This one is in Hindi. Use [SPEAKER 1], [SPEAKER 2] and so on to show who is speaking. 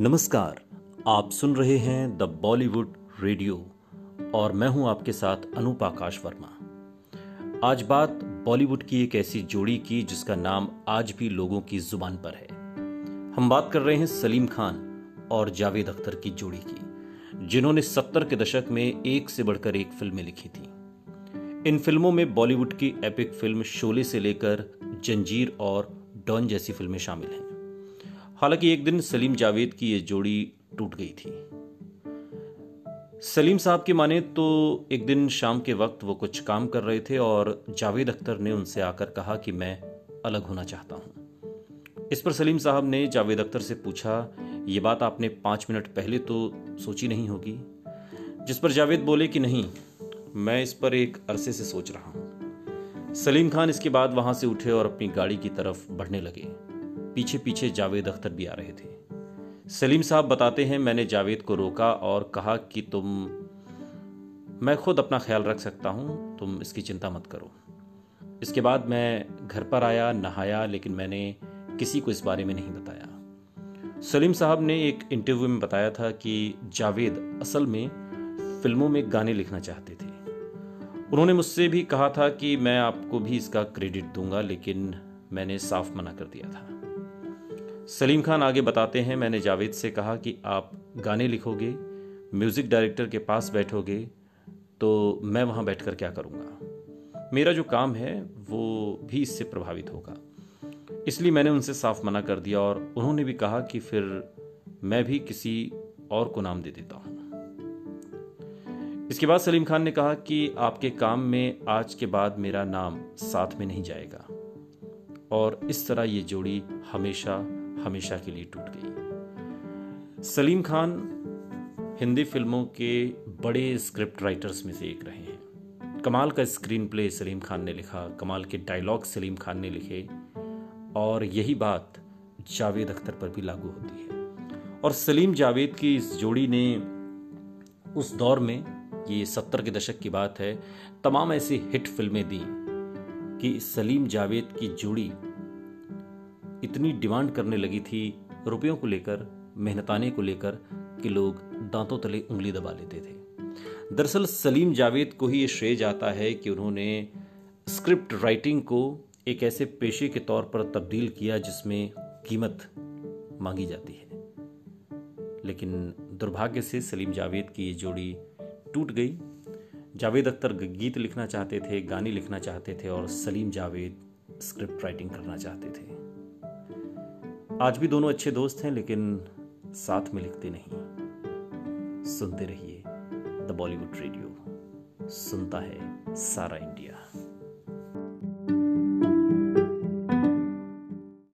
[SPEAKER 1] नमस्कार, आप सुन रहे हैं द बॉलीवुड रेडियो और मैं हूँ आपके साथ अनूप आकाश वर्मा। आज बात बॉलीवुड की एक ऐसी जोड़ी की जिसका नाम आज भी लोगों की ज़ुबान पर है। हम बात कर रहे हैं सलीम खान और जावेद अख्तर की जोड़ी की, जिन्होंने सत्तर के दशक में एक से बढ़कर एक फ़िल्में लिखी थी। इन फ़िल्मों में बॉलीवुड की एपिक फ़िल्म शोले से लेकर जंजीर और डॉन जैसी फ़िल्में शामिल हैं। हालाँकि एक दिन सलीम जावेद की यह जोड़ी टूट गई थी। सलीम साहब की माने तो एक दिन शाम के वक्त वो कुछ काम कर रहे थे और जावेद अख्तर ने उनसे आकर कहा कि मैं अलग होना चाहता हूँ। इस पर सलीम साहब ने जावेद अख्तर से पूछा, ये बात आपने पाँच मिनट पहले तो सोची नहीं होगी? जिस पर जावेद बोले कि नहीं, मैं इस पर एक अरसे से सोच रहा हूँ। सलीम खान इसके बाद वहाँ से उठे और अपनी गाड़ी की तरफ़ बढ़ने लगे। पीछे पीछे जावेद अख्तर भी आ रहे थे। सलीम साहब बताते हैं, मैंने जावेद को रोका और कहा कि तुम, मैं खुद अपना ख्याल रख सकता हूँ, तुम इसकी चिंता मत करो। इसके बाद मैं घर पर आया, नहाया, लेकिन मैंने किसी को इस बारे में नहीं बताया। सलीम साहब ने एक इंटरव्यू में बताया था कि जावेद असल में फ़िल्मों में गाने लिखना चाहते थे। उन्होंने मुझसे भी कहा था कि मैं आपको भी इसका क्रेडिट दूँगा, लेकिन मैंने साफ़ मना कर दिया था। सलीम खान आगे बताते हैं, मैंने जावेद से कहा कि आप गाने लिखोगे, म्यूज़िक डायरेक्टर के पास बैठोगे तो मैं वहाँ बैठकर क्या करूँगा? मेरा जो काम है, वो भी इससे प्रभावित होगा। इसलिए मैंने उनसे साफ़ मना कर दिया और उन्होंने भी कहा कि फिर मैं भी किसी और को नाम दे देता हूँ। इसके बाद सलीम खान ने कहा कि आपके काम में आज के बाद मेरा नाम साथ में नहीं जाएगा। और इस तरह ये जोड़ी हमेशा हमेशा के लिए टूट गई। सलीम खान हिंदी फ़िल्मों के बड़े स्क्रिप्ट राइटर्स में से एक रहे हैं। कमाल का स्क्रीन प्ले सलीम खान ने लिखा, कमाल के डायलॉग सलीम खान ने लिखे, और यही बात जावेद अख्तर पर भी लागू होती है। और सलीम जावेद की इस जोड़ी ने उस दौर में, ये सत्तर के दशक की बात है, तमाम ऐसी हिट फ़िल्में दी कि सलीम जावेद की जोड़ी इतनी डिमांड करने लगी थी रुपयों को लेकर, मेहनताने को लेकर कि लोग दांतों तले उंगली दबा लेते थे। दरअसल सलीम जावेद को ही ये श्रेय जाता है कि उन्होंने स्क्रिप्ट राइटिंग को एक ऐसे पेशे के तौर पर तब्दील किया जिसमें कीमत मांगी जाती है। लेकिन दुर्भाग्य से सलीम जावेद की ये जोड़ी टूट गई। जावेद अख्तर गीत लिखना चाहते थे, गाने लिखना चाहते थे और सलीम जावेद स्क्रिप्ट राइटिंग करना चाहते थे। आज भी दोनों अच्छे दोस्त हैं, लेकिन साथ में लिखते नहीं। सुनते रहिए द बॉलीवुड रेडियो सुनता है सारा इंडिया